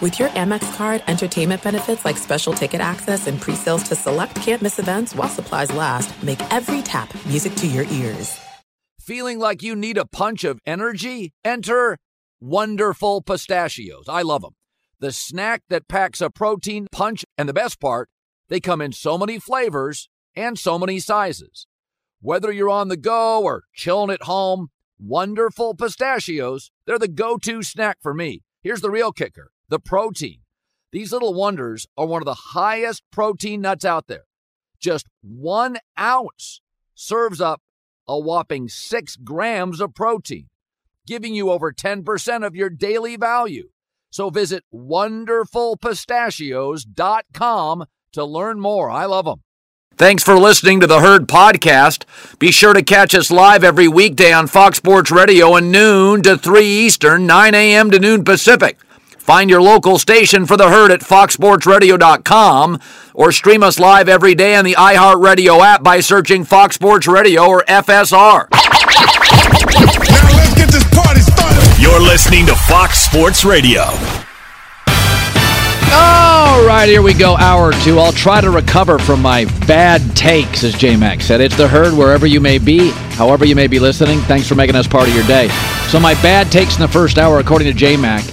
With your Amex card, entertainment benefits like special ticket access and pre-sales to select campus events while supplies last, make every tap music to your ears. Feeling like you need a punch of energy? Enter Wonderful Pistachios. I love them. The snack that packs a protein punch, and the best part, they come in so many flavors and so many sizes. Whether you're on the go or chilling at home, Wonderful Pistachios, they're the go to snack for me. Here's the real kicker the protein. These little wonders are one of the highest protein nuts out there. Just one ounce serves up a whopping six grams of protein, giving you over 10% of your daily value. So visit wonderfulpistachios.com to learn more. I love them. Thanks for listening to the Herd Podcast. Be sure to catch us live every weekday on Fox Sports Radio at noon to 3 Eastern, 9 a.m. to noon Pacific. Find your local station for the herd at foxsportsradio.com or stream us live every day on the iHeartRadio app by searching Fox Sports Radio or FSR. Now let's get this party started. You're listening to Fox Sports Radio. All right, here we go. Hour two. I'll try to recover from my bad takes, as J Mac said. It's the herd wherever you may be, however you may be listening. Thanks for making us part of your day. So, my bad takes in the first hour, according to J Mac,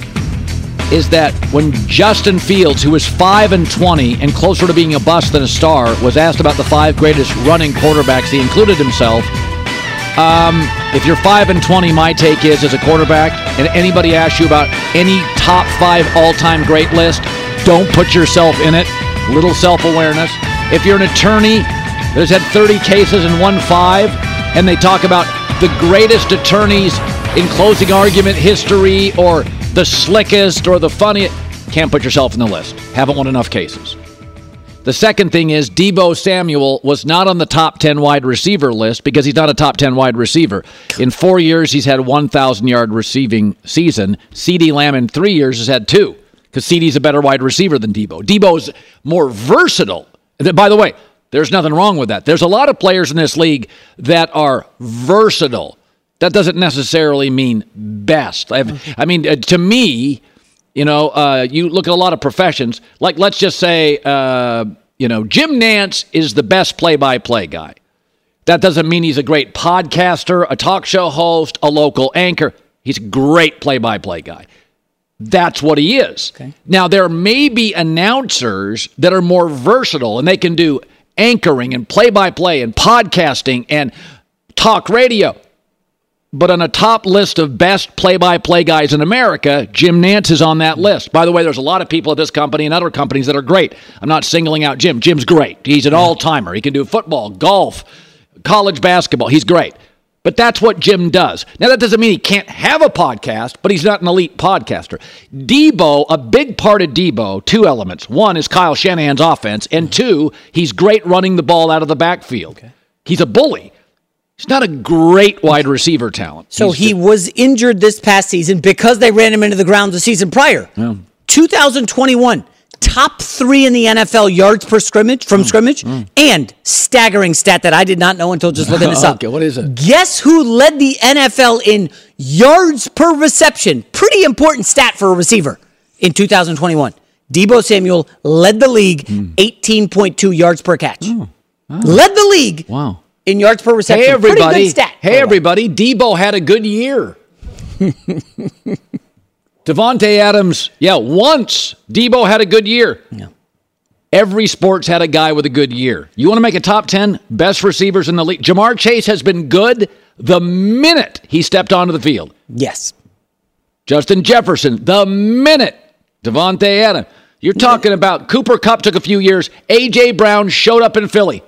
is that when Justin Fields, who is 5 and 20 and closer to being a bust than a star, was asked about the five greatest running quarterbacks, he included himself. Um, if you're 5 and 20, my take is as a quarterback, and anybody asks you about any top five all time great list, don't put yourself in it. Little self awareness. If you're an attorney that has had 30 cases and won five, and they talk about the greatest attorneys in closing argument history or the slickest or the funniest, can't put yourself in the list. Haven't won enough cases. The second thing is Deebo Samuel was not on the top 10 wide receiver list because he's not a top 10 wide receiver. In four years, he's had 1,000 yard receiving season. CeeDee Lamb in three years has had two because CeeDee's a better wide receiver than Deebo. Deebo's more versatile. By the way, there's nothing wrong with that. There's a lot of players in this league that are versatile. That doesn't necessarily mean best. I've, I mean, uh, to me, you know, uh, you look at a lot of professions. Like, let's just say, uh, you know, Jim Nantz is the best play-by-play guy. That doesn't mean he's a great podcaster, a talk show host, a local anchor. He's a great play-by-play guy. That's what he is. Okay. Now, there may be announcers that are more versatile and they can do anchoring and play by play and podcasting and talk radio. But on a top list of best play by play guys in America, Jim Nantz is on that hmm. list. By the way, there's a lot of people at this company and other companies that are great. I'm not singling out Jim. Jim's great. He's an hmm. all timer. He can do football, golf, college basketball. He's great. But that's what Jim does. Now, that doesn't mean he can't have a podcast, but he's not an elite podcaster. Deebo, a big part of Deebo, two elements. One is Kyle Shanahan's offense, and hmm. two, he's great running the ball out of the backfield. He's a bully. He's not a great wide receiver talent. So He's he was injured this past season because they ran him into the ground the season prior. 2021, top three in the NFL yards per scrimmage from scrimmage, and staggering stat that I did not know until just looking this up. Okay, what is it? Guess who led the NFL in yards per reception? Pretty important stat for a receiver in 2021. Deebo Samuel led the league, Hmm. 18.2 yards per catch. Led the league Wow. In yards per reception. Hey, everybody. Pretty good stat. Hey, everybody. Deebo had a good year. Davante Adams, yeah, once Deebo had a good year. Yeah. Every sport's had a guy with a good year. You want to make a top 10 best receivers in the league? Ja'Marr Chase has been good the minute he stepped onto the field. Yes. Justin Jefferson, the minute. Davante Adams. You're talking about Cooper Kupp took a few years. A.J. Brown showed up in Philly.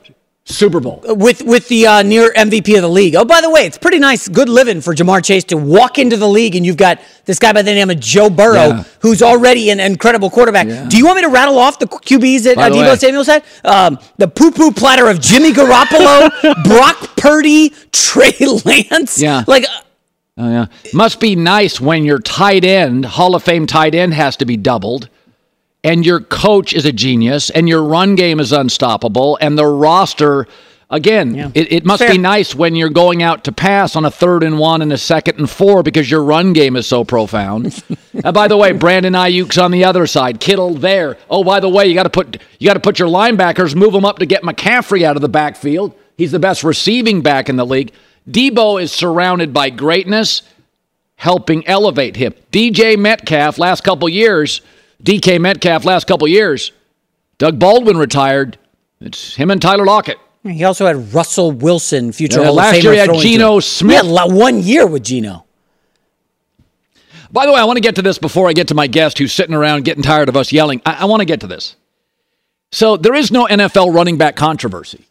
Super Bowl. with with the uh, near MVP of the league. Oh, by the way, it's pretty nice, good living for Ja'Marr Chase to walk into the league and you've got this guy by the name of Joe Burrow, Yeah. who's already an incredible quarterback. Yeah. Do you want me to rattle off the QBs that uh, Deebo Samuel said? Um, the poo poo platter of Jimmy Garoppolo, Brock Purdy, Trey Lance. Yeah. like. uh, Oh, yeah. Must be nice when your tight end, Hall of Fame tight end, has to be doubled, and your coach is a genius, and your run game is unstoppable, and the roster. Again, Yeah. it, it must Fair. be nice when you're going out to pass on a third and one and a second and four because your run game is so profound. and uh, by the way, Brandon Aiyuk's on the other side, Kittle there. Oh, by the way, you got to put you got to put your linebackers, move them up to get McCaffrey out of the backfield. He's the best receiving back in the league. Deebo is surrounded by greatness helping elevate him. DJ Metcalf last couple years, DK Metcalf last couple years, Doug Baldwin retired. It's him and Tyler Lockett. He also had Russell Wilson, future Yeah, Hall last of Famer. year he had Geno. Smith. Yeah, one year with Geno. By the way, I want to get to this before I get to my guest who's sitting around getting tired of us yelling. I, I want to get to this. So there is no NFL running back controversy.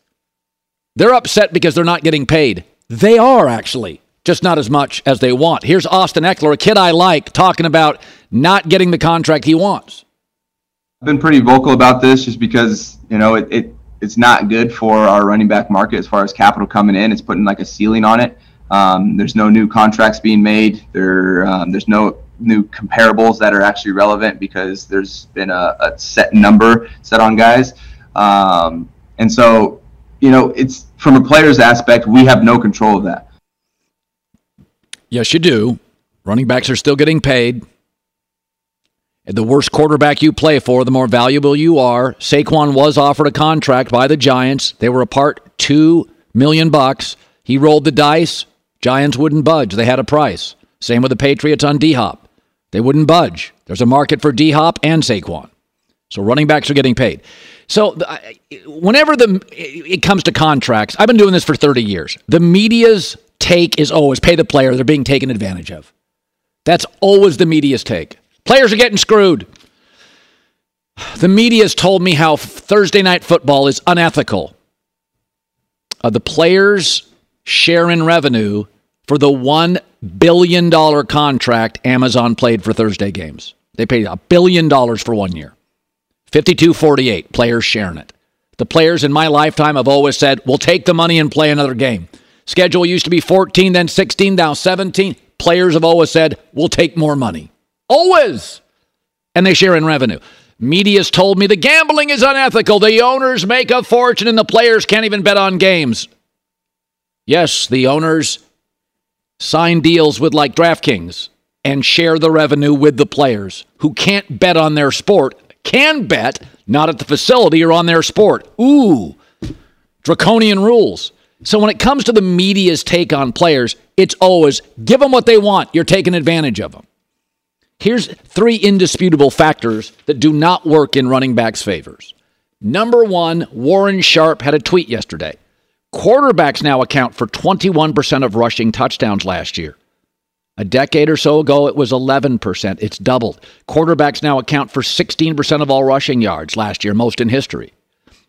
They're upset because they're not getting paid. They are actually, just not as much as they want. Here's Austin Ekeler, a kid I like, talking about not getting the contract he wants. I've been pretty vocal about this just because you know it, it it's not good for our running back market as far as capital coming in. It's putting like a ceiling on it. Um, there's no new contracts being made. There um, there's no new comparables that are actually relevant because there's been a, a set number set on guys. Um, and so you know it's from a player's aspect, we have no control of that. Yes, you do. Running backs are still getting paid. And the worse quarterback you play for, the more valuable you are. Saquon was offered a contract by the Giants. They were apart two million bucks. He rolled the dice. Giants wouldn't budge. They had a price. Same with the Patriots on D Hop. They wouldn't budge. There's a market for D Hop and Saquon. So running backs are getting paid. So whenever the it comes to contracts, I've been doing this for 30 years. The media's take is always pay the player; they're being taken advantage of. That's always the media's take. Players are getting screwed. The media's told me how Thursday night football is unethical. Uh, the players share in revenue for the $1 billion contract Amazon played for Thursday games. They paid a billion dollars for one year. 52-48, players sharing it. The players in my lifetime have always said, we'll take the money and play another game. Schedule used to be 14, then 16, now 17. Players have always said, we'll take more money. Always. And they share in revenue. Media's told me the gambling is unethical. The owners make a fortune and the players can't even bet on games. Yes, the owners sign deals with like DraftKings and share the revenue with the players who can't bet on their sport, can bet, not at the facility or on their sport. Ooh, draconian rules. So when it comes to the media's take on players, it's always give them what they want. You're taking advantage of them. Here's three indisputable factors that do not work in running backs' favors. Number one, Warren Sharp had a tweet yesterday. Quarterbacks now account for 21% of rushing touchdowns last year. A decade or so ago, it was 11%. It's doubled. Quarterbacks now account for 16% of all rushing yards last year, most in history.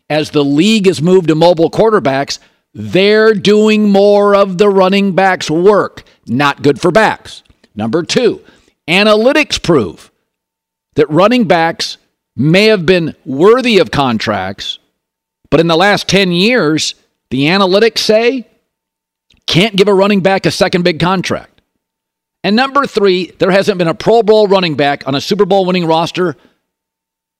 As the league has moved to mobile quarterbacks, they're doing more of the running backs' work. Not good for backs. Number two, analytics prove that running backs may have been worthy of contracts, but in the last 10 years, the analytics say can't give a running back a second big contract. And number three, there hasn't been a Pro Bowl running back on a Super Bowl winning roster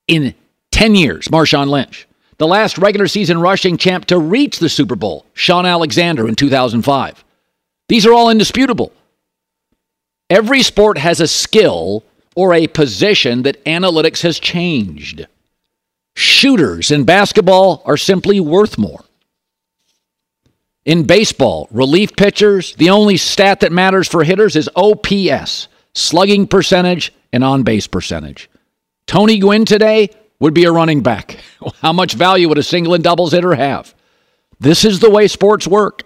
in 10 years, Marshawn Lynch. The last regular season rushing champ to reach the Super Bowl, Shaun Alexander in 2005. These are all indisputable. Every sport has a skill or a position that analytics has changed. Shooters in basketball are simply worth more. In baseball, relief pitchers, the only stat that matters for hitters is OPS, slugging percentage, and on base percentage. Tony Gwynn today would be a running back. How much value would a single and doubles hitter have? This is the way sports work.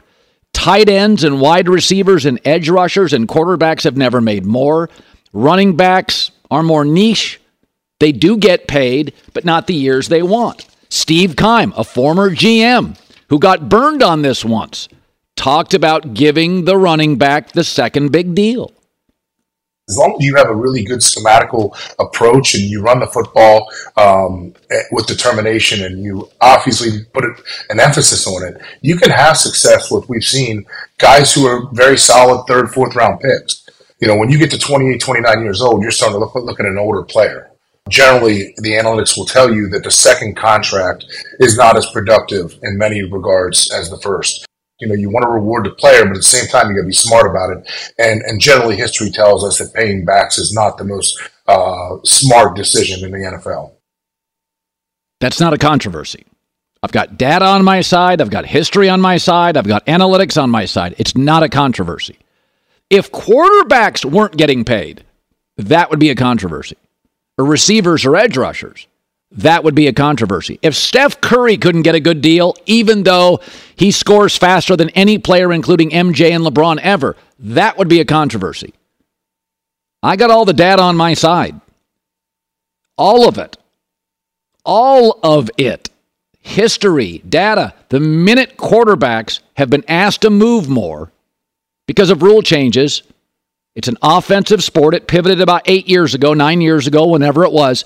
Tight ends and wide receivers and edge rushers and quarterbacks have never made more. Running backs are more niche. They do get paid, but not the years they want. Steve Keim, a former GM who got burned on this once, talked about giving the running back the second big deal as long as you have a really good schematical approach and you run the football um, eh, with determination and you obviously put an emphasis on it, you can have success with we've seen guys who are very solid third, fourth round picks. You know, when you get to 28, 29 years old, you're starting to look, look at an older player. Generally, the analytics will tell you that the second contract is not as productive in many regards as the first you know, you want to reward the player, but at the same time, you got to be smart about it. And and generally, history tells us that paying backs is not the most uh, smart decision in the NFL. That's not a controversy. I've got data on my side. I've got history on my side. I've got analytics on my side. It's not a controversy. If quarterbacks weren't getting paid, that would be a controversy. Or receivers or edge rushers that would be a controversy. If Steph Curry couldn't get a good deal, even though he scores faster than any player, including MJ and LeBron ever, that would be a controversy. I got all the data on my side. All of it. All of it. History, data. The minute quarterbacks have been asked to move more because of rule changes, it's an offensive sport. It pivoted about eight years ago, nine years ago, whenever it was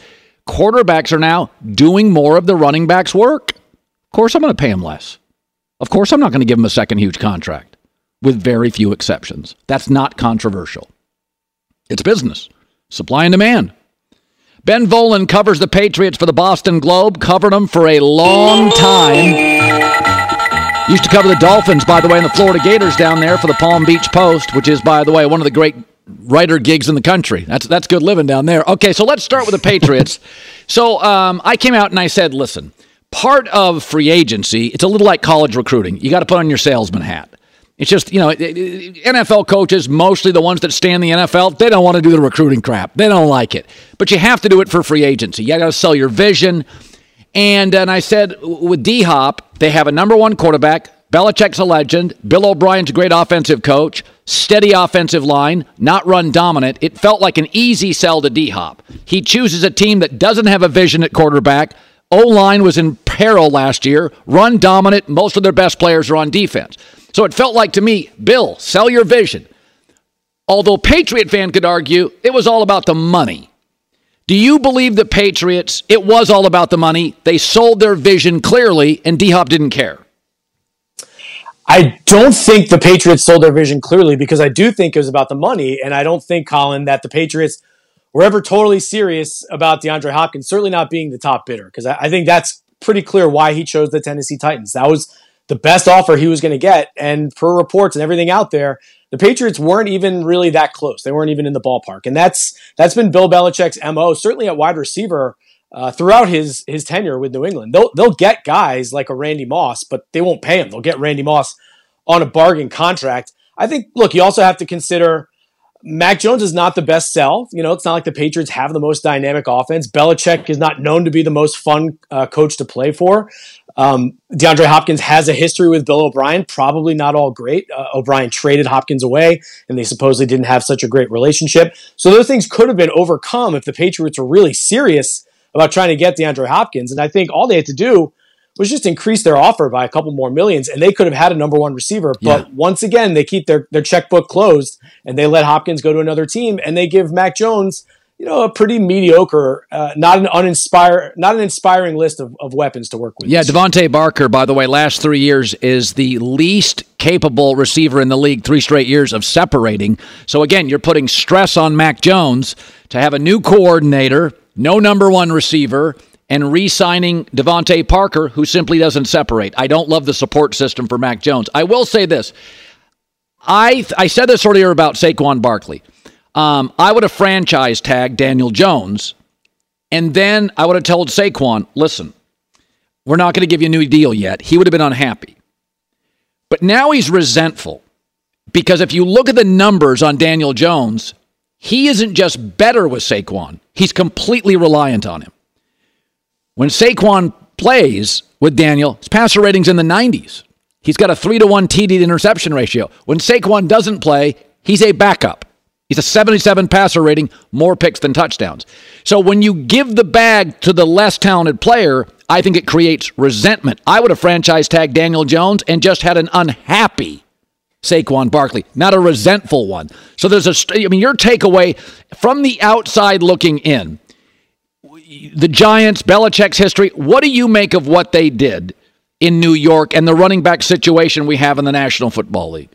quarterbacks are now doing more of the running back's work. Of course, I'm going to pay him less. Of course, I'm not going to give him a second huge contract, with very few exceptions. That's not controversial. It's business, supply and demand. Ben Volin covers the Patriots for the Boston Globe, covered them for a long time. Used to cover the Dolphins, by the way, and the Florida Gators down there for the Palm Beach Post, which is, by the way, one of the great writer gigs in the country. That's that's good living down there. Okay, so let's start with the Patriots. so um, I came out and I said, listen, part of free agency, it's a little like college recruiting. You got to put on your salesman hat. It's just, you know, NFL coaches, mostly the ones that stay in the NFL, they don't want to do the recruiting crap. They don't like it. But you have to do it for free agency. You got to sell your vision. And, and I said, with D Hop, they have a number one quarterback. Belichick's a legend. Bill O'Brien's a great offensive coach. Steady offensive line, not run dominant. It felt like an easy sell to D Hop. He chooses a team that doesn't have a vision at quarterback. O line was in peril last year. Run dominant. Most of their best players are on defense. So it felt like to me, Bill, sell your vision. Although Patriot fan could argue it was all about the money. Do you believe the Patriots, it was all about the money? They sold their vision clearly, and D Hop didn't care. I don't think the Patriots sold their vision clearly because I do think it was about the money. And I don't think, Colin, that the Patriots were ever totally serious about DeAndre Hopkins, certainly not being the top bidder, because I, I think that's pretty clear why he chose the Tennessee Titans. That was the best offer he was going to get. And per reports and everything out there, the Patriots weren't even really that close. They weren't even in the ballpark. And that's that's been Bill Belichick's MO, certainly at wide receiver uh, throughout his his tenure with New England. They'll they'll get guys like a Randy Moss, but they won't pay him. They'll get Randy Moss on a bargain contract. I think. Look, you also have to consider. Mac Jones is not the best sell. You know, it's not like the Patriots have the most dynamic offense. Belichick is not known to be the most fun uh, coach to play for. Um, DeAndre Hopkins has a history with Bill O'Brien, probably not all great. Uh, O'Brien traded Hopkins away, and they supposedly didn't have such a great relationship. So those things could have been overcome if the Patriots were really serious about trying to get DeAndre Hopkins. And I think all they had to do was just increase their offer by a couple more millions, and they could have had a number one receiver. But yeah. once again, they keep their, their checkbook closed, and they let Hopkins go to another team, and they give Mac Jones, you know, a pretty mediocre, uh, not an uninspire, not an inspiring list of, of weapons to work with. Yeah, DeVante Parker, by the way, last three years is the least capable receiver in the league. Three straight years of separating. So again, you're putting stress on Mac Jones to have a new coordinator no number one receiver, and re signing DeVante Parker, who simply doesn't separate. I don't love the support system for Mac Jones. I will say this. I, I said this earlier about Saquon Barkley. Um, I would have franchise tagged Daniel Jones, and then I would have told Saquon, listen, we're not going to give you a new deal yet. He would have been unhappy. But now he's resentful because if you look at the numbers on Daniel Jones, he isn't just better with Saquon, he's completely reliant on him. When Saquon plays with Daniel, his passer rating's in the 90s. He's got a 3 to 1 TD to interception ratio. When Saquon doesn't play, he's a backup. He's a 77 passer rating, more picks than touchdowns. So when you give the bag to the less talented player, I think it creates resentment. I would have franchise tagged Daniel Jones and just had an unhappy Saquon Barkley, not a resentful one. So there's a, I mean, your takeaway from the outside looking in, the Giants, Belichick's history, what do you make of what they did in New York and the running back situation we have in the National Football League?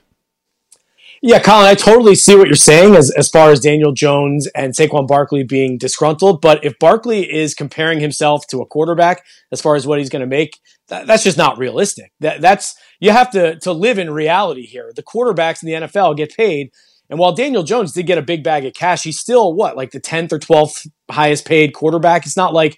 Yeah, Colin, I totally see what you're saying as, as far as Daniel Jones and Saquon Barkley being disgruntled. But if Barkley is comparing himself to a quarterback as far as what he's going to make, that, that's just not realistic. That, that's you have to to live in reality here. The quarterbacks in the NFL get paid, and while Daniel Jones did get a big bag of cash, he's still what like the tenth or twelfth highest paid quarterback. It's not like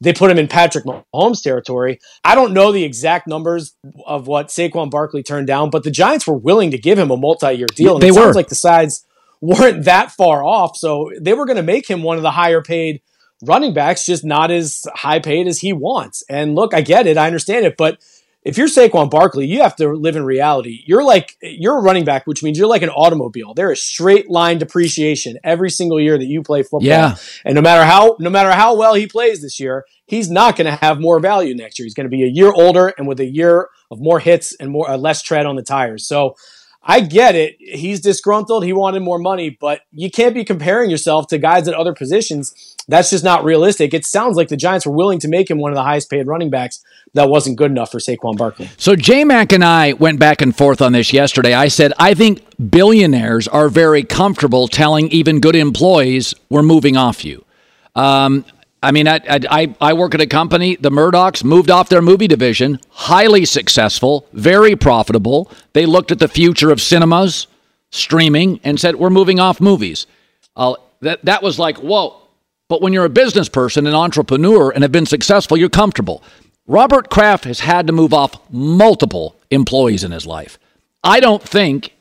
they put him in Patrick Mahomes territory. I don't know the exact numbers of what Saquon Barkley turned down, but the Giants were willing to give him a multi-year deal. And they it were. sounds like the sides weren't that far off. So they were going to make him one of the higher paid running backs, just not as high paid as he wants. And look, I get it. I understand it. But if you're Saquon Barkley, you have to live in reality. You're like you're a running back, which means you're like an automobile. There is straight line depreciation every single year that you play football. Yeah. And no matter how no matter how well he plays this year, he's not going to have more value next year. He's going to be a year older and with a year of more hits and more uh, less tread on the tires. So I get it. He's disgruntled. He wanted more money, but you can't be comparing yourself to guys at other positions. That's just not realistic. It sounds like the Giants were willing to make him one of the highest paid running backs. That wasn't good enough for Saquon Barkley. So J Mac and I went back and forth on this yesterday. I said I think billionaires are very comfortable telling even good employees we're moving off you. Um, I mean, I, I, I work at a company, the Murdochs moved off their movie division, highly successful, very profitable. They looked at the future of cinemas, streaming, and said, We're moving off movies. Uh, that, that was like, whoa. But when you're a business person, an entrepreneur, and have been successful, you're comfortable. Robert Kraft has had to move off multiple employees in his life. I don't think,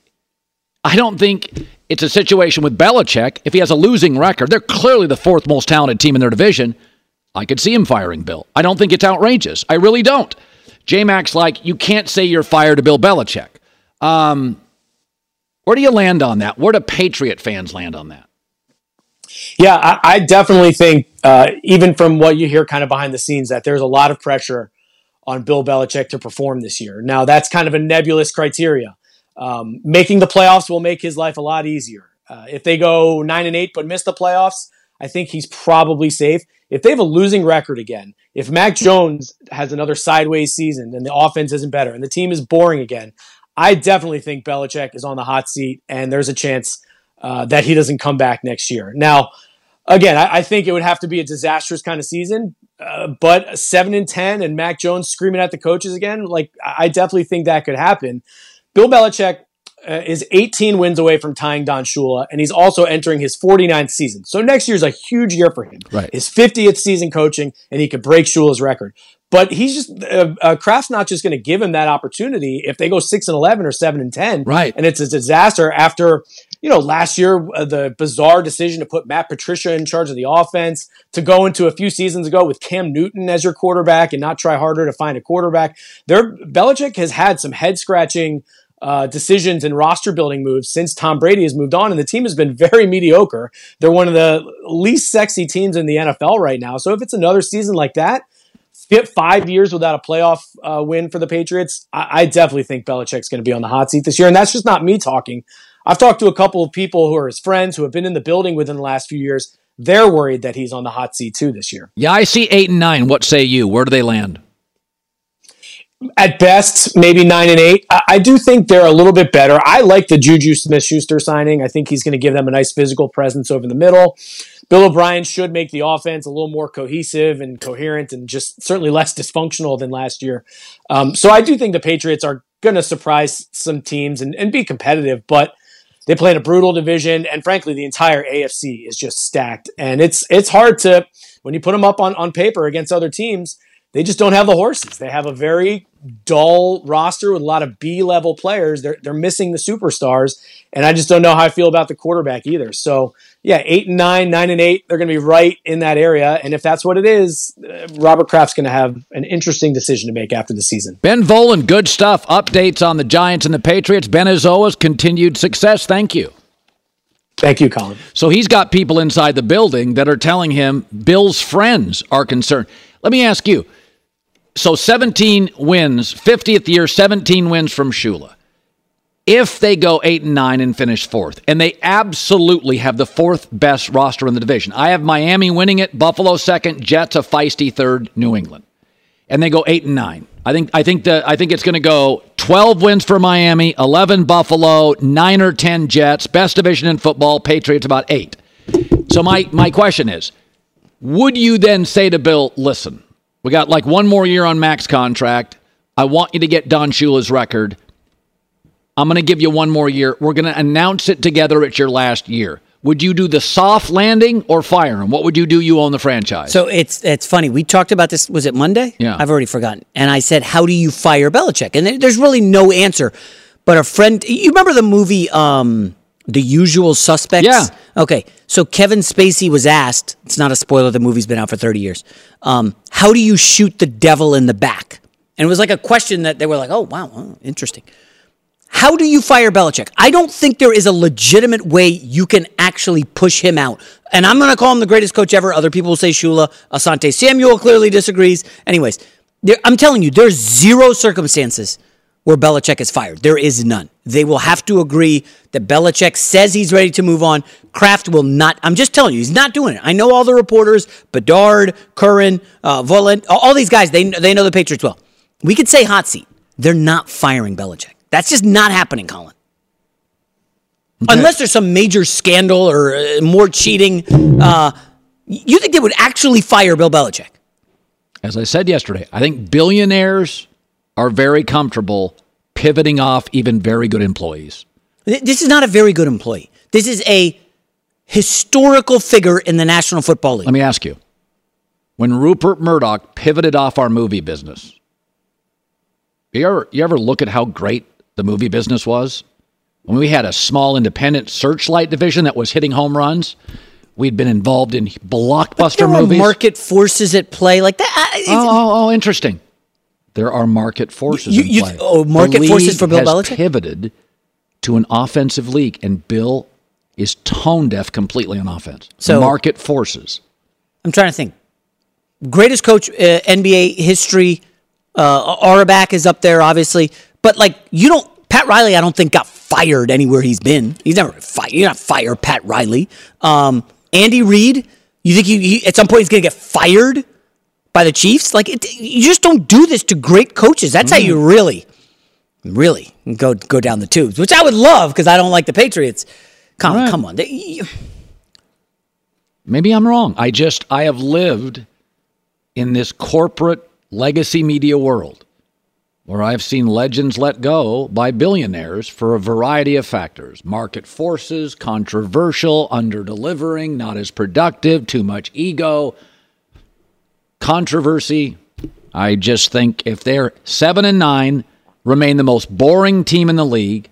I don't think it's a situation with Belichick. If he has a losing record, they're clearly the fourth most talented team in their division. I could see him firing Bill. I don't think it's outrageous. I really don't. J Mac's like, you can't say you're fired to Bill Belichick. Um, where do you land on that? Where do Patriot fans land on that? Yeah, I, I definitely think, uh, even from what you hear kind of behind the scenes, that there's a lot of pressure on Bill Belichick to perform this year. Now, that's kind of a nebulous criteria. Um, making the playoffs will make his life a lot easier. Uh, if they go nine and eight but miss the playoffs, I think he's probably safe. If they have a losing record again, if Mac Jones has another sideways season and the offense isn't better and the team is boring again, I definitely think Belichick is on the hot seat and there's a chance uh, that he doesn't come back next year. Now, again, I, I, think it would have to be a disastrous kind of season, uh, but seven and ten and Mac Jones screaming at the coaches again, like I definitely think that could happen. Bill Belichick uh, is 18 wins away from tying Don Shula, and he's also entering his 49th season. So next year is a huge year for him. Right. His 50th season coaching, and he could break Shula's record. But he's just uh, uh, Kraft's not just going to give him that opportunity if they go six and eleven or seven and ten, right? And it's a disaster after you know last year uh, the bizarre decision to put Matt Patricia in charge of the offense, to go into a few seasons ago with Cam Newton as your quarterback and not try harder to find a quarterback. There, Belichick has had some head scratching uh, decisions and roster building moves since Tom Brady has moved on, and the team has been very mediocre. They're one of the least sexy teams in the NFL right now. So if it's another season like that, five years without a playoff uh, win for the Patriots, I, I definitely think Belichick's going to be on the hot seat this year. And that's just not me talking. I've talked to a couple of people who are his friends who have been in the building within the last few years. They're worried that he's on the hot seat too this year. Yeah, I see eight and nine. What say you? Where do they land? at best, maybe nine and eight. I, I, do think they're a little bit better. I like the Juju Smith Schuster signing. I think he's going to give them a nice physical presence over the middle. Bill O'Brien should make the offense a little more cohesive and coherent and just certainly less dysfunctional than last year. Um, so I do think the Patriots are going to surprise some teams and, and be competitive, but they play in a brutal division. And frankly, the entire AFC is just stacked. And it's, it's hard to, when you put them up on, on paper against other teams, they just don't have the horses. They have a very dull roster with a lot of B level players. They're they're missing the superstars, and I just don't know how I feel about the quarterback either. So yeah, eight and nine, nine and eight, they're going to be right in that area. And if that's what it is, uh, Robert Kraft's going to have an interesting decision to make after the season. Ben Volin, good stuff. Updates on the Giants and the Patriots. Ben Izoa's continued success. Thank you. Thank you, Colin. So he's got people inside the building that are telling him Bill's friends are concerned. Let me ask you. So 17 wins, 50th year, 17 wins from Shula. If they go 8 and 9 and finish fourth, and they absolutely have the fourth best roster in the division. I have Miami winning it, Buffalo second, Jets a feisty third, New England. And they go 8 and 9. I think I think the I think it's going to go 12 wins for Miami, 11 Buffalo, 9 or 10 Jets, best division in football, Patriots about 8. So my my question is, would you then say to Bill, "Listen, we got like one more year on max contract. I want you to get Don Shula's record. I'm going to give you one more year. We're going to announce it together It's your last year." Would you do the soft landing or fire him? What would you do? You own the franchise. So it's it's funny. We talked about this. Was it Monday? Yeah. I've already forgotten. And I said, "How do you fire Belichick?" And there's really no answer. But a friend, you remember the movie, um, The Usual Suspects? Yeah. Okay. So Kevin Spacey was asked. It's not a spoiler. The movie's been out for 30 years. Um, how do you shoot the devil in the back? And it was like a question that they were like, "Oh wow, oh, interesting." How do you fire Belichick? I don't think there is a legitimate way you can actually push him out. And I'm going to call him the greatest coach ever. Other people will say Shula. Asante Samuel clearly disagrees. Anyways, there, I'm telling you, there's zero circumstances where Belichick is fired. There is none. They will have to agree that Belichick says he's ready to move on. Kraft will not. I'm just telling you, he's not doing it. I know all the reporters, Bedard, Curran, uh, Volin, all these guys. They they know the Patriots well. We could say hot seat. They're not firing Belichick. That's just not happening, Colin. Unless there's some major scandal or uh, more cheating, uh, you think they would actually fire Bill Belichick? As I said yesterday, I think billionaires are very comfortable pivoting off even very good employees. This is not a very good employee. This is a historical figure in the National Football League. Let me ask you when Rupert Murdoch pivoted off our movie business, you ever, you ever look at how great the movie business was? When we had a small independent searchlight division that was hitting home runs, we'd been involved in blockbuster there movies. market forces at play like that. Oh, oh, oh, interesting. There are market forces You- you- play. oh, market The forces for Bill has Belichick? pivoted to an offensive league, and Bill is tone deaf completely on offense. So- market forces. I'm trying to think. Greatest coach uh, NBA history. Uh, Auerbach is up there, obviously, but like you don't. Pat Riley, I don't think got fired anywhere he's been. He's never fired. You're not fire Pat Riley. Um, Andy Reid, you think he, he at some point he's going to get fired by the Chiefs? Like it, you just don't do this to great coaches. That's how you really, really go go down the tubes. Which I would love because I don't like the Patriots. Come, Right. come on. They- you- Maybe I'm wrong. I just I have lived in this corporate legacy media world where I've seen legends let go by billionaires for a variety of factors. Market forces, controversial, under-delivering, not as productive, too much ego, controversy. I just think if they're 7 and 9, remain the most boring team in the league,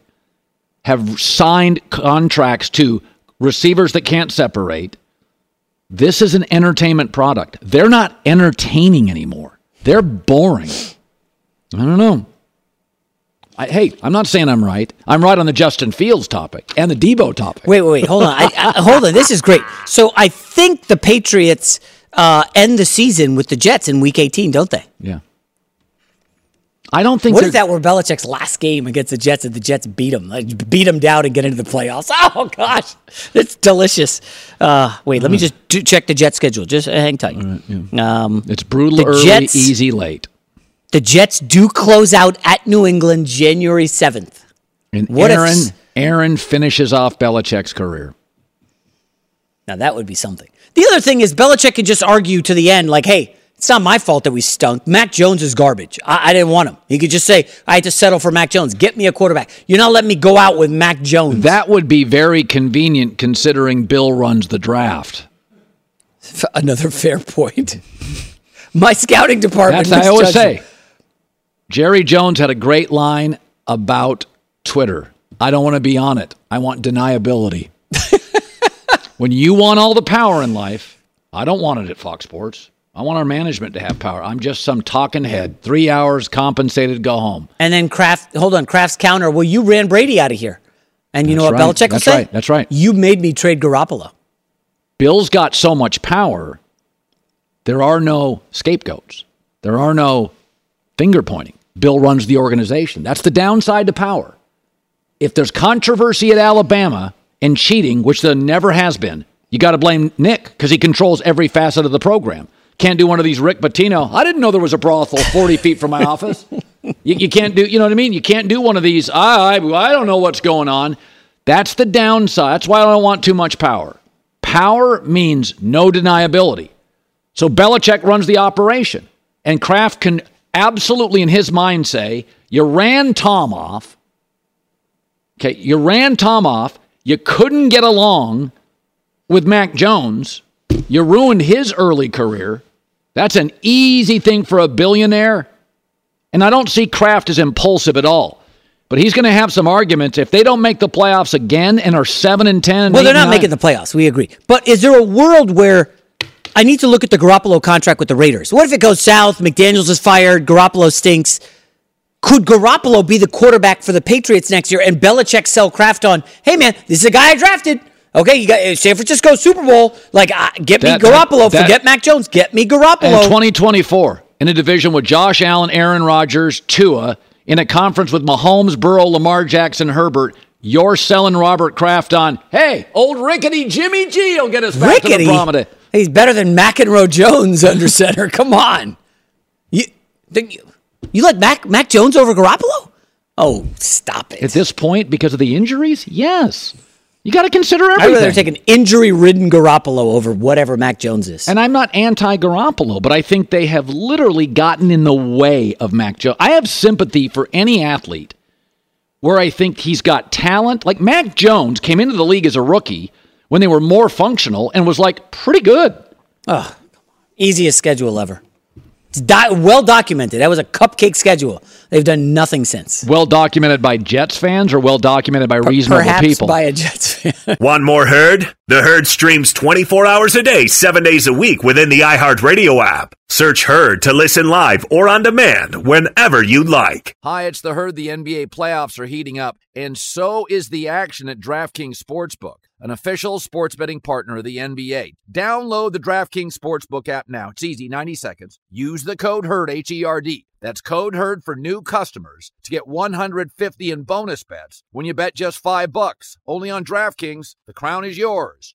have signed contracts to receivers that can't separate, this is an entertainment product. They're not entertaining anymore. They're boring. I don't know. I, hey, I'm not saying I'm right. I'm right on the Justin Fields topic and the Deebo topic. Wait, wait, wait. Hold on. I, I, hold on. This is great. So I think the Patriots uh, end the season with the Jets in Week 18, don't they? Yeah. I don't think What if that were Belichick's last game against the Jets and the Jets beat them, like beat them down and get into the playoffs? Oh gosh, it's delicious. Uh, wait, let me just do, check the Jets schedule. Just hang tight. um, it's brutal early, Jets- easy late. The Jets do close out at New England January seventh. And What if- Aaron Aaron finishes off Belichick's career. Now that would be something. The other thing is Belichick could just argue to the end, like, "Hey, it's not my fault that we stunk. Mac Jones is garbage. I, I didn't want him." He could just say, "I had to settle for Mac Jones. Get me a quarterback. You're not letting me go out with Mac Jones." That would be very convenient considering Bill runs the draft. Another fair point. My scouting department. That's I always say. Jerry Jones had a great line about Twitter. I don't want to be on it. I want deniability. when you want all the power in life, I don't want it at Fox Sports. I want our management to have power. I'm just some talking head. Three hours compensated, go home. And then Kraft. Hold on, Kraft's counter. Well, you ran Brady out of here. And you That's know what right. Belichick will That's say? right. That's right. You made me trade Garoppolo. Bill's got so much power, there are no scapegoats. There are no finger pointing. Bill runs the organization. That's the downside to power. If there's controversy at Alabama and cheating, which there never has been, you got to blame Nick because he controls every facet of the program. Can't do one of these Rick Pitino. I didn't know there was a brothel 40 feet from my office. You, you can't do, you know what I mean? You can't do one of these. I, I, I don't know what's going on. That's the downside. That's why I don't want too much power. Power means no deniability. So Belichick runs the operation, and Kraft can absolutely, in his mind, say, "You ran Tom off. Okay, you ran Tom off. You couldn't get along with Mac Jones. You ruined his early career. That's an easy thing for a billionaire. And I don't see Kraft as impulsive at all. But he's going to have some arguments if they don't make the playoffs again and are seven and ten. and Well, they're not nine- making the playoffs. We agree. But is there a world where I need to look at the Garoppolo contract with the Raiders? What if it goes south? McDaniels is fired. Garoppolo stinks. Could Garoppolo be the quarterback for the Patriots next year and Belichick sell Kraft on, hey, man, this is a guy I drafted. Okay, you got uh, San Francisco Super Bowl. Like, uh, get That- me Garoppolo. that- Forget Mac Jones. Get me Garoppolo. And 2024 in a division with Josh Allen, Aaron Rodgers, Tua, in a conference with Mahomes, Burrow, Lamar Jackson, Herbert. You're selling Robert Kraft on, hey, old rickety Jimmy G will get us back to the prominent. He's better than McEnroe Jones under center. Come on. You, think you, you like Mac, Mac Jones over Garoppolo? Oh, stop it. At this point, because of the injuries, yes. You got to consider everything. I'd rather take an injury-ridden Garoppolo over whatever Mac Jones is. And I'm not anti Garoppolo, but I think they have literally gotten in the way of Mac Jones. I have sympathy for any athlete where I think he's got talent. Like Mac Jones came into the league as a rookie when they were more functional and was like pretty good. Easiest schedule ever. It's do- well documented. That was a cupcake schedule. They've done nothing since. Well documented by Jets fans or well documented by reasonable Perhaps people? by a Jets fan. Want more Herd? The Herd streams 24 hours a day, 7 days a week within the iHeartRadio app. Search Herd to listen live or on demand whenever you like. Hi, it's the herd. The NBA playoffs are heating up, and so is the action at DraftKings Sportsbook, an official sports betting partner of the NBA. Download the DraftKings Sportsbook app now. It's easy, 90 seconds. Use the code HERD, H E R D. That's code HERD for new customers to get 150 in bonus bets when you bet just 5 bucks. Only on DraftKings. The crown is yours.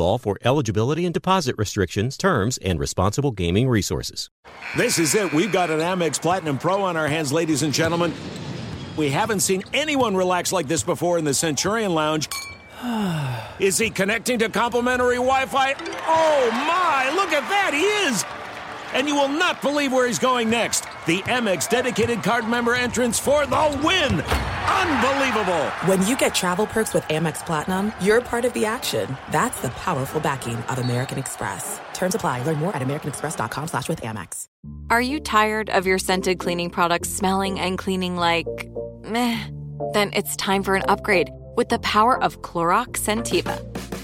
bball for eligibility and deposit restrictions, terms, and responsible gaming resources. This is it. We've got an Amex Platinum Pro on our hands, ladies and gentlemen. We haven't seen anyone relax like this before in the Centurion Lounge. Is he connecting to complimentary Wi Fi? Oh my, look at that, he is! And you will not believe where he's going next. The Amex dedicated card member entrance for the win! Unbelievable! When you get travel perks with Amex Platinum, you're part of the action. That's the powerful backing of American Express. Terms apply. Learn more at americanexpress.com slash with Amex. Are you tired of your scented cleaning products smelling and cleaning like meh? Then it's time for an upgrade with the power of Clorox Scentiva.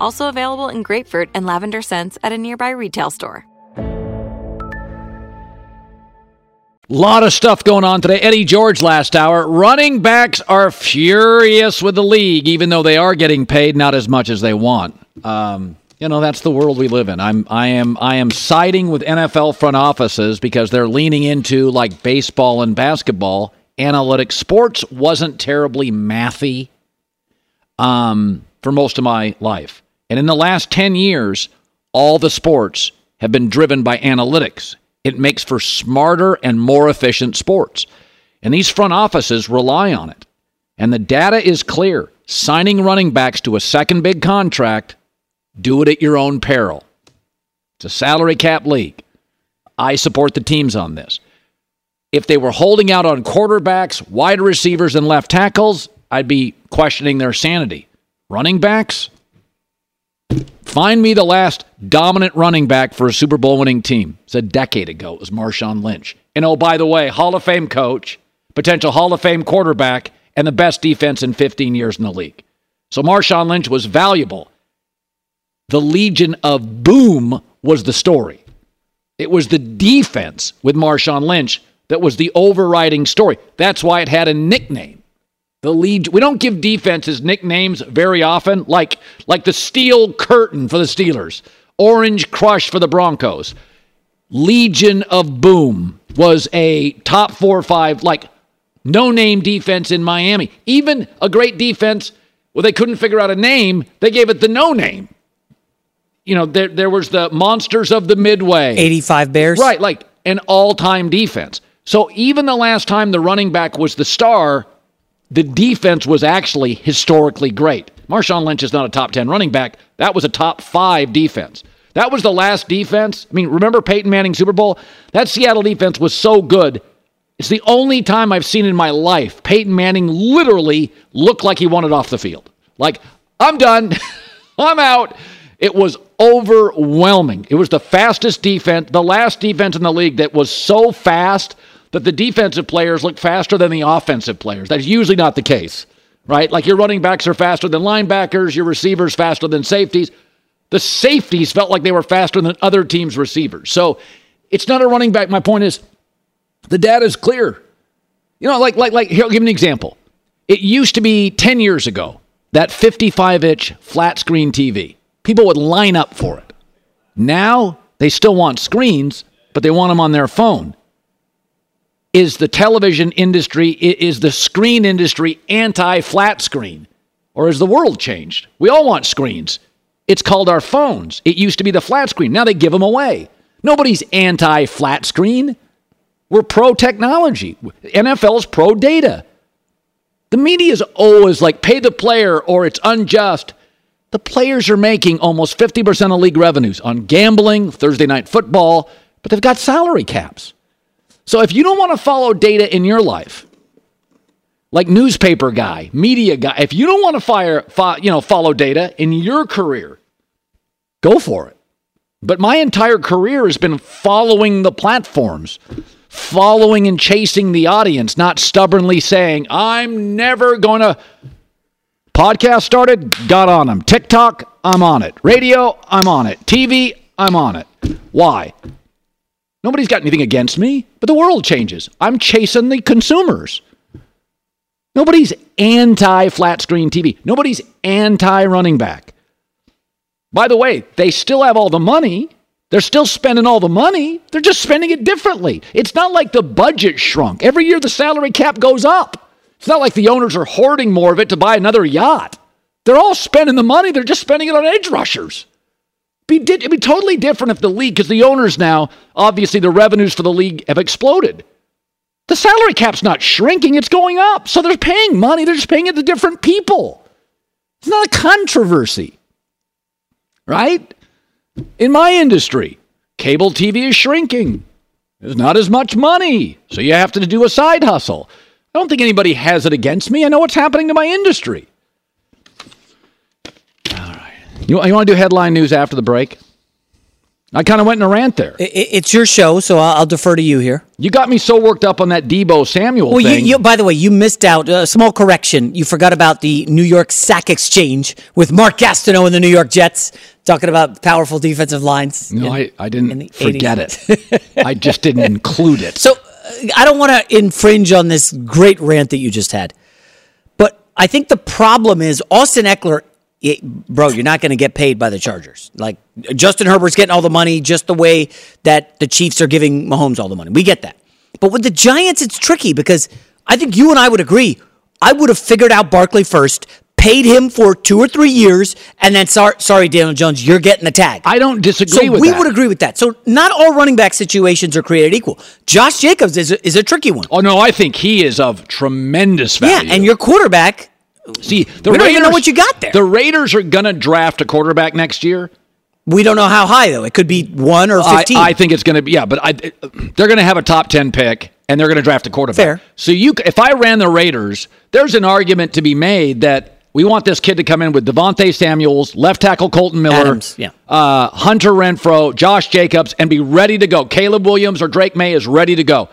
Also available in grapefruit and lavender scents at a nearby retail store. Lot of stuff going on today. Eddie George last hour. Running backs are furious with the league, even though they are getting paid not as much as they want. Um, you know that's the world we live in. I'm I am I am siding with NFL front offices because they're leaning into like baseball and basketball analytics. Sports wasn't terribly mathy um, for most of my life. And in the last 10 years, all the sports have been driven by analytics. It makes for smarter and more efficient sports. And these front offices rely on it. And the data is clear. Signing running backs to a second big contract, do it at your own peril. It's a salary cap league. I support the teams on this. If they were holding out on quarterbacks, wide receivers, and left tackles, I'd be questioning their sanity. Running backs? Find me the last dominant running back for a Super Bowl winning team. It's a decade ago. It was Marshawn Lynch. And oh, by the way, Hall of Fame coach, potential Hall of Fame quarterback, and the best defense in 15 years in the league. So Marshawn Lynch was valuable. The Legion of Boom was the story. It was the defense with Marshawn Lynch that was the overriding story. That's why it had a nickname. The Legion. We don't give defenses nicknames very often, like like the Steel Curtain for the Steelers, Orange Crush for the Broncos. Legion of Boom was a top four or five, like no name defense in Miami. Even a great defense, well, they couldn't figure out a name, they gave it the no name. You know, there, there was the Monsters of the Midway. 85 Bears. Right, like an all time defense. So even the last time the running back was the star, the defense was actually historically great. Marshawn Lynch is not a top 10 running back. That was a top five defense. That was the last defense. I mean, remember Peyton Manning Super Bowl? That Seattle defense was so good. It's the only time I've seen in my life Peyton Manning literally look like he wanted off the field. Like, I'm done. I'm out. It was overwhelming. It was the fastest defense, the last defense in the league that was so fast that the defensive players look faster than the offensive players. That's usually not the case, right? Like your running backs are faster than linebackers, your receivers faster than safeties. The safeties felt like they were faster than other teams' receivers. So it's not a running back. My point is the data is clear. You know, like like like here, I'll give an example. It used to be 10 years ago, that 55 inch flat screen TV. People would line up for it. Now they still want screens, but they want them on their phone is the television industry, is the screen industry anti flat screen? Or has the world changed? We all want screens. It's called our phones. It used to be the flat screen. Now they give them away. Nobody's anti flat screen. We're pro technology. NFL is pro data. The media is always like pay the player or it's unjust. The players are making almost 50% of league revenues on gambling, Thursday night football, but they've got salary caps. So if you don't want to follow data in your life, like newspaper guy, media guy, if you don't want to fire, fo- you know, follow data in your career, go for it. But my entire career has been following the platforms, following and chasing the audience, not stubbornly saying, I'm never going to. Podcast started, got on them. TikTok, I'm on it. Radio, I'm on it. TV, I'm on it. Why? Nobody's got anything against me, but the world changes. I'm chasing the consumers. Nobody's anti flat screen TV. Nobody's anti running back. By the way, they still have all the money. They're still spending all the money. They're just spending it differently. It's not like the budget shrunk. Every year the salary cap goes up. It's not like the owners are hoarding more of it to buy another yacht. They're all spending the money, they're just spending it on edge rushers be di- it'd be totally different if the league, because the owners now, obviously, the revenues for the league have exploded. The salary cap's not shrinking, it's going up. So they're paying money, they're just paying it to different people. It's not a controversy, right? In my industry, cable TV is shrinking. There's not as much money, so you have to do a side hustle. I don't think anybody has it against me. I know what's happening to my industry. You, you want to do headline news after the break? I kind of went in a rant there. It's your show, so I'll defer to you here. You got me so worked up on that Deebo Samuel well, thing. You, you, by the way, you missed out. A uh, small correction. You forgot about the New York sack exchange with Mark Gastineau and the New York Jets, talking about powerful defensive lines. No, in, I, I didn't forget 80s. it. I just didn't include it. So uh, I don't want to infringe on this great rant that you just had. But I think the problem is Austin Ekeler it, bro, you're not going to get paid by the Chargers. Like Justin Herbert's getting all the money just the way that the Chiefs are giving Mahomes all the money. We get that. But with the Giants, it's tricky because I think you and I would agree. I would have figured out Barkley first, paid him for two or three years, and then sorry, sorry, Daniel Jones, you're getting the tag. I don't disagree so with we that. would agree with that. So not all running back situations are created equal. Josh Jacobs is a, is a tricky one. Oh no, I think he is of tremendous value. Yeah, and your quarterback. See, the we Raiders, don't even know what you got there. The Raiders are going to draft a quarterback next year. We don't know how high though. It could be one or I, fifteen. I think it's going to be yeah, but I, they're going to have a top ten pick and they're going to draft a quarterback. Fair. So you, if I ran the Raiders, there's an argument to be made that we want this kid to come in with Devontae Samuels, left tackle Kolton Miller, Adams, yeah. uh, Hunter Renfrow, Josh Jacobs, and be ready to go. Caleb Williams or Drake Maye is ready to go.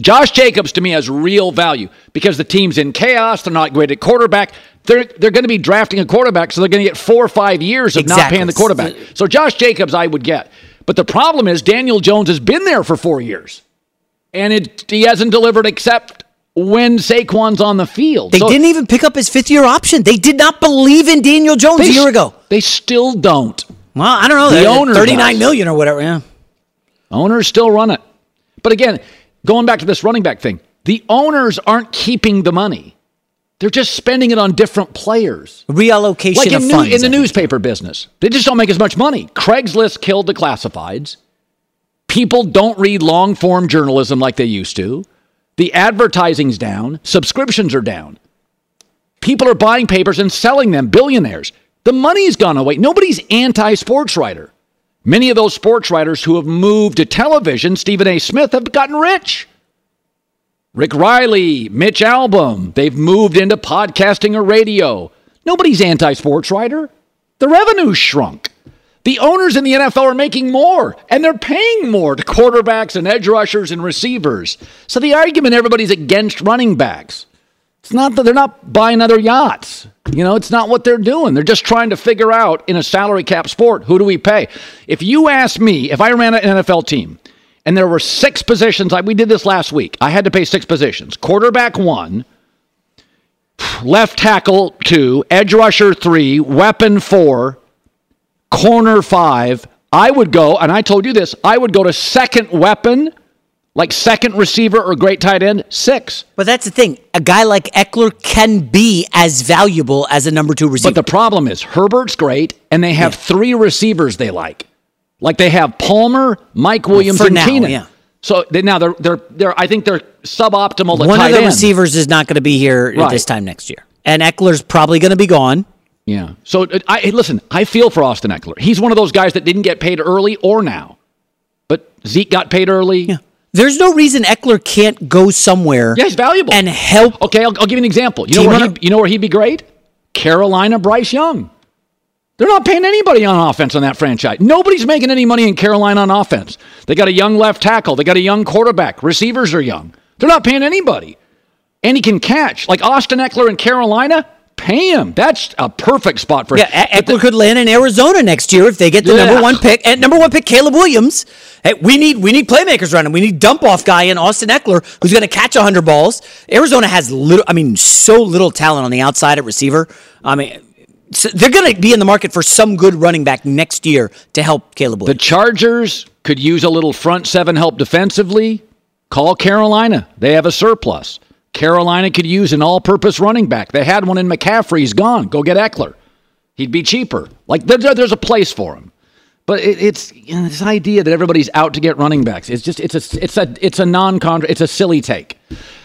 Josh Jacobs to me has real value because the team's in chaos. They're not great at quarterback. They're they're going to be drafting a quarterback, so they're going to get four or five years of not paying the quarterback. So Josh Jacobs, I would get. But the problem is Daniel Jones has been there for four years, and it he hasn't delivered except when Saquon's on the field. They So didn't even pick up his fifth year option. They did not believe in Daniel Jones a year ago. They still don't. Well, I don't know. The They're owner thirty nine million or whatever. Yeah. Owners still run it. But again, going back to this running back thing, the owners aren't keeping the money. They're just spending it on different players. Reallocation Like in, of new- funds. in the newspaper business. They just don't make as much money. Craigslist killed the classifieds. People don't read long form journalism like they used to. The advertising's down. Subscriptions are down. People are buying papers and selling them, billionaires. The money's gone away. Nobody's anti sports writer. Many of those sports writers who have moved to television, Stephen A. Smith, have gotten rich. Rick Reilly, Mitch Albom, they've moved into podcasting or radio. Nobody's anti sports writer. The revenue shrunk. The owners in the NFL are making more, and they're paying more to quarterbacks and edge rushers and receivers. So the argument everybody's against running backs. It's not that they're not buying other yachts. You know, it's not what they're doing. They're just trying to figure out in a salary cap sport who do we pay. If you ask me, if I ran an NFL team and there were six positions, like we did this last week, I had to pay six positions quarterback one, left tackle two, edge rusher three, weapon four, corner five. I would go, and I told you this, I would go to second weapon, like second receiver or great tight end, six. But that's the thing. A guy like Ekeler can be as valuable as a number two receiver. But the problem is Herbert's great, and they have three receivers they like. Like they have Palmer, Mike Williams, For and now, Keenan. yeah. So they, now they're they're they're I think they're suboptimal One tight of the end. receivers is not going to be here Right. this time next year. And Ekeler's probably going to be gone. Yeah. So uh, I listen. I feel for Austin Ekeler. He's one of those guys that didn't get paid early or now, but Zeke got paid early. Yeah. There's no reason Ekeler can't go somewhere. Yeah, he's valuable and help. Okay, I'll, I'll give you an example. You know where he, you know where he'd be great? Carolina, Bryce Young. They're not paying anybody on offense on that franchise. Nobody's making any money in Carolina on offense. They got a young left tackle. They got a young quarterback. Receivers are young. They're not paying anybody. And he can catch. Like Austin Ekeler in Carolina, pay him. That's a perfect spot for him. Yeah, Ekeler could land in Arizona next year if they get the Yeah. number one pick. And number one pick, Caleb Williams. Hey, we need we need playmakers around him. We need dump off guy in Austin Ekeler who's going to catch hundred balls. Arizona has little, I mean, so little talent on the outside at receiver. I mean, so they're going to be in the market for some good running back next year to help Caleb The Chargers could use a little front seven help defensively. Call Carolina. They have a surplus. Carolina could use an all purpose running back. They had one in McCaffrey. He's gone. Go get Ekeler. He'd be cheaper. Like there, there- there's a place for him. But it, it's you know, this idea that everybody's out to get running backs. It's just it's a it's a it's a non it's a silly take.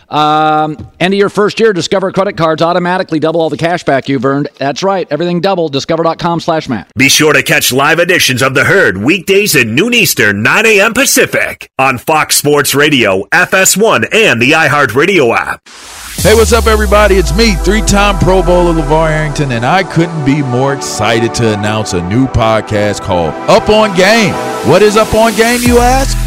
Um, end of your first year, Discover credit cards automatically double all the cash back you've earned. That's right, everything double. Discover.com slash Matt. Be sure to catch live editions of The Herd weekdays at noon Eastern, 9 a.m. Pacific on Fox Sports Radio, FS1, and the iHeartRadio app. Hey, what's up, everybody? It's me, three time Pro Bowler LaVar Arrington, and I couldn't be more excited to announce a new podcast called Up on Game. What is Up on Game, you ask?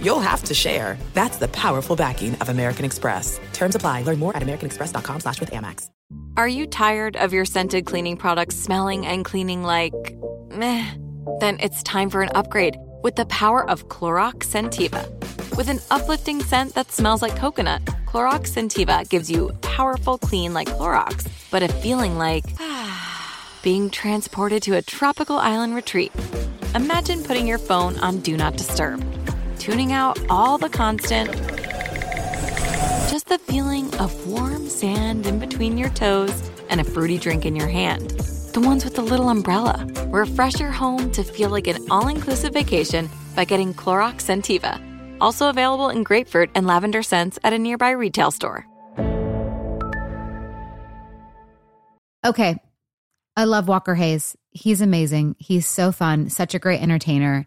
you'll have to share. That's the powerful backing of American Express. Terms apply. Learn more at americanexpress.com slash with Amex. Are you tired of your scented cleaning products smelling and cleaning like meh? Then it's time for an upgrade with the power of Clorox Scentiva. With an uplifting scent that smells like coconut, Clorox Scentiva gives you powerful clean like Clorox, but a feeling like being transported to a tropical island retreat. Imagine putting your phone on Do Not Disturb, tuning out all the constant, just the feeling of warm sand in between your toes and a fruity drink in your hand. The ones with the little umbrella. Refresh your home to feel like an all inclusive vacation by getting Clorox Scentiva. Also available in grapefruit and lavender scents at a nearby retail store. Okay. I love Walker Hayes. He's amazing. He's so fun, such a great entertainer.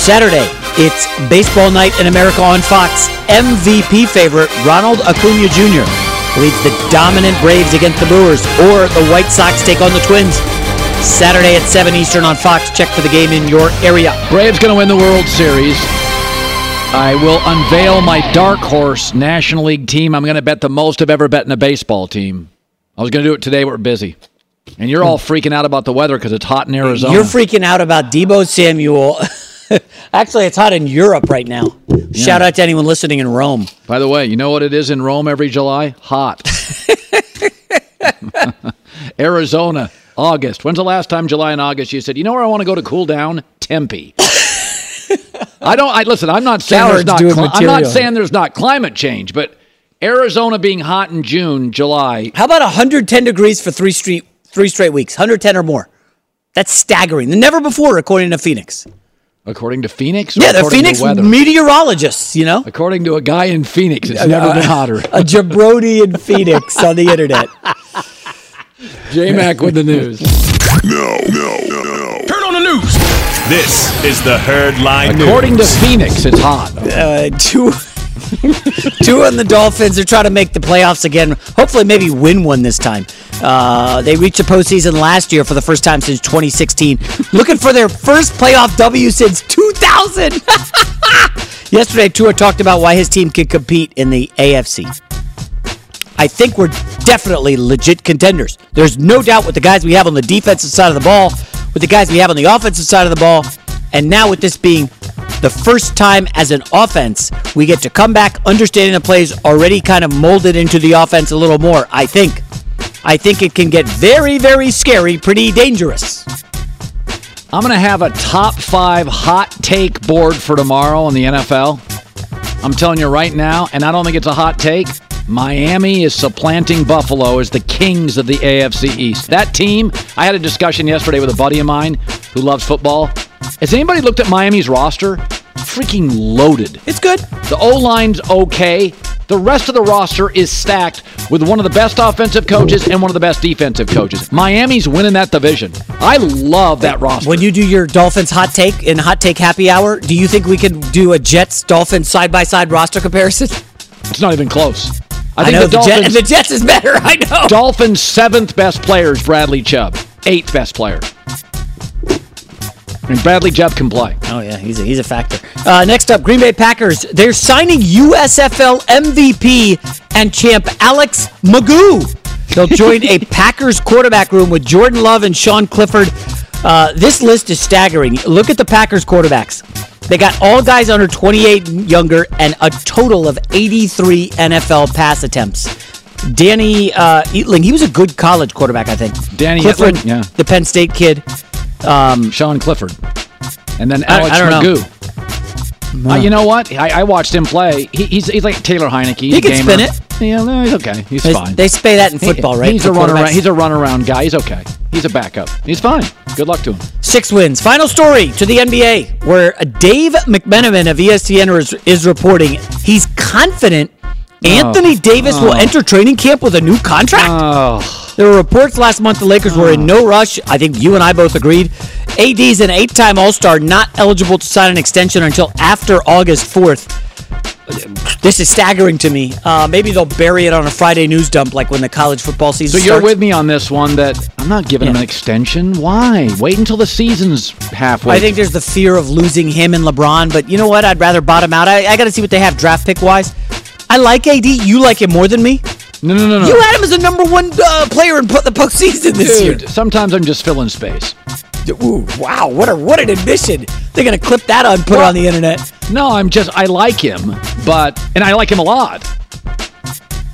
Saturday, it's baseball night in America on Fox. MVP favorite Ronald Acuna Jr. leads the dominant Braves against the Brewers, or the White Sox take on the Twins. Saturday at 7 Eastern on Fox. Check for the game in your area. Braves going to win the World Series. I will unveil my dark horse National League team. I'm going to bet the most I've ever bet in a baseball team. I was going to do it today, but we're busy. And you're all freaking out about the weather because it's hot in Arizona. You're freaking out about Deebo Samuel. Actually, it's hot in Europe right now. Shout out to anyone listening in Rome. By the way, you know what it is in Rome every July? Hot. Arizona, August. When's the last time July and August you said, you know where I want to go to cool down? Tempe. I don't. I listen. I'm not saying there's not. Cli- I'm not saying there's not climate change, but Arizona being hot in June, July. How about 110 degrees for three straight three straight weeks? 110 or more. That's staggering. Never before, according to Phoenix. According to Phoenix. or Yeah, the according to Phoenix weather? meteorologists. You know, According to a guy in Phoenix, it's never been hotter. a jabroni in Phoenix on the internet. J Mac with the news. No, no, no, no. Turn on the news. This is the Herd Line According to Phoenix, it's hot. Uh, two, two on the Dolphins. They're trying to make the playoffs again. Hopefully, maybe win one this time. Uh, they reached the postseason last year for the first time since 2016. Looking for their first playoff W since 2000. Yesterday, Tua talked about why his team can compete in the AFC. I think we're definitely legit contenders. There's no doubt with the guys we have on the defensive side of the ball, with the guys we have on the offensive side of the ball, and now with this being the first time as an offense, we get to come back understanding the plays already kind of molded into the offense a little more. I think. I think it can get very, very scary, pretty dangerous. I'm going to have a top five hot take board for tomorrow in the NFL. I'm telling you right now, and I don't think it's a hot take. Miami is supplanting Buffalo as the kings of the AFC East. That team, I had a discussion yesterday with a buddy of mine who loves football. Has anybody looked at Miami's roster? Freaking loaded. It's good. The O line's okay. The rest of the roster is stacked with one of the best offensive coaches and one of the best defensive coaches. Miami's winning that division. I love that roster. When you do your Dolphins hot take in Hot Take Happy Hour, do you think we can do a Jets Dolphins side by side roster comparison? It's not even close. I, I think know the the, Jet- Dolphins- the Jets is better. I know. Dolphins' seventh best player is Bradley Chubb. Eighth best player. And Bradley Chubb can play. Oh yeah, he's a, he's a factor. Uh, next up, Green Bay Packers. They're signing USFL MVP and champ Alex McGough. They'll join a Packers quarterback room with Jordan Love and Sean Clifford. Uh, this list is staggering. Look at the Packers quarterbacks. They got all guys under 28 and younger and a total of 83 NFL pass attempts. Danny uh, Etling, he was a good college quarterback, I think. Danny Clifford, Etling, yeah. the Penn State kid. Um, Sean Clifford. And then I- Alex I don't know. Uh, you know what? I, I watched him play. He, he's he's like Taylor Heinicke. He's He a can gamer. spin it. Yeah, no, he's okay. He's They- fine. they say that in He- football, right? He's For a run around. He's a run around guy. He's okay. He's a backup. He's fine. Good luck to him. Six wins. Final story to the NBA, where Dave McMenamin of ESPN is, is reporting he's confident Anthony Davis will Oh. enter training camp with a new contract. Oh. There were reports last month the Lakers were in no rush. I think you and I both agreed. AD's an eight time All Star, not eligible to sign an extension until after August 4th. This is staggering to me. Uh, maybe they'll bury it on a Friday news dump like when the college football season. So you're starts. with me on this one that I'm not giving him an extension. Why? Wait until the season's halfway. I think there's the fear of losing him and LeBron, but you know what? I'd rather bottom out. I, I got to see what they have draft pick wise. I like AD. You like him more than me. No, no, no, no. You had him as a number one uh, player in po- the postseason this Dude, year. sometimes I'm just filling space. Ooh, wow, what a what an admission! They're gonna clip that on, put it on the internet. No, I'm just I like him, but and I like him a lot.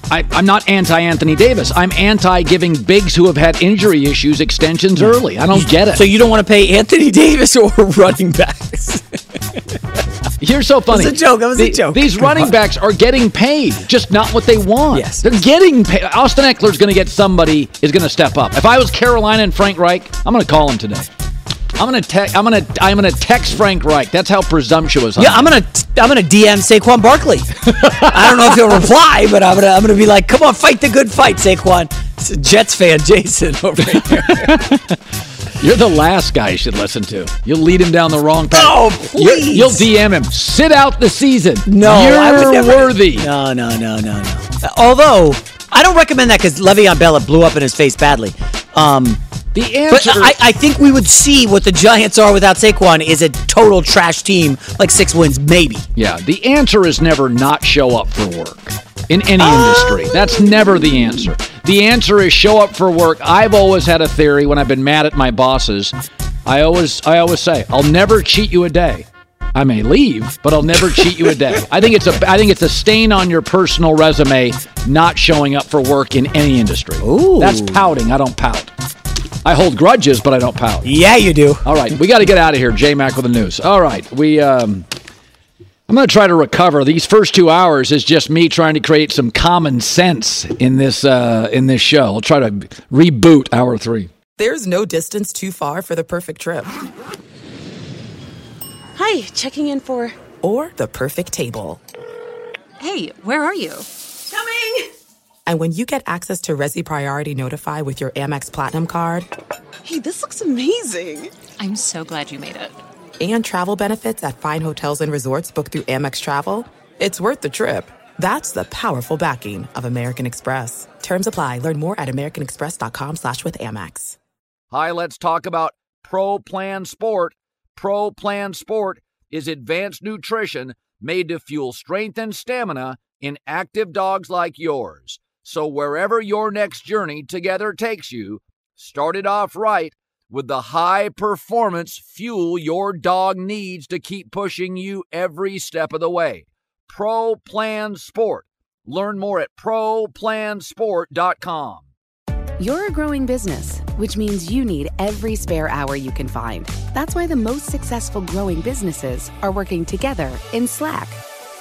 I, I'm not anti Anthony Davis. I'm anti giving bigs who have had injury issues extensions early. I don't get it. So you don't want to pay Anthony Davis or running backs? You're so funny. That was a joke. That was a joke. These Come running on. backs are getting paid, just not what they want. Yes. They're getting paid. Austin Ekeler's going to get somebody is going to step up. If I was Carolina and Frank Reich, I'm going to call him today. I'm going to text. I'm going to. I'm going to text Frank Reich. That's how presumptuous. Yeah, I I'm gonna I'm gonna DM Saquon Barkley. I don't know if he'll reply, but I'm gonna I'm gonna be like, come on, fight the good fight, Saquon. It's a Jets fan, Jason over here. You're the last guy you should listen to. You'll lead him down the wrong path. Oh, please. You'll DM him. Sit out the season. No, you're I would never- worthy. No, no, no, no, no. Although I don't recommend that because Le'Veon Bell blew up in his face badly. Um, the but. I, I think we would see what the Giants are without Saquon is a total trash team, like six wins, maybe. Yeah, the answer is never not show up for work in any Oh. industry. That's never the answer. The answer is show up for work. I've always had a theory when I've been mad at my bosses. I always I always say, I'll never cheat you a day. I may leave, but I'll never cheat you a day. I think it's a I think it's a stain on your personal resume not showing up for work in any industry. Ooh. That's pouting. I don't pout. I hold grudges, but I don't pout. Yeah, you do. All right, we got to get out of here. J Mac with the news. All right, we. Um, I'm going to try to recover. These first two hours is just me trying to create some common sense in this uh, in this show. I'll try to reboot hour three. There's no distance too far for the perfect trip. Hi, checking in for. Or the perfect table. Hey, where are you? Coming! And when you get access to Resy Priority Notify with your Amex Platinum card Hey, this looks amazing. I'm so glad you made it. And travel benefits at fine hotels and resorts booked through Amex Travel, it's worth the trip. That's the powerful backing of American Express. Terms apply. Learn more at americanexpress.com slash with Amex. Hi, let's talk about Pro Plan Sport. Pro Plan Sport is advanced nutrition made to fuel strength and stamina in active dogs like yours. So wherever your next journey together takes you, start it off right with the high performance fuel your dog needs to keep pushing you every step of the way. Pro Plan Sport. Learn more at ProPlansport.com. You're a growing business, which means you need every spare hour you can find. That's why the most successful growing businesses are working together in Slack.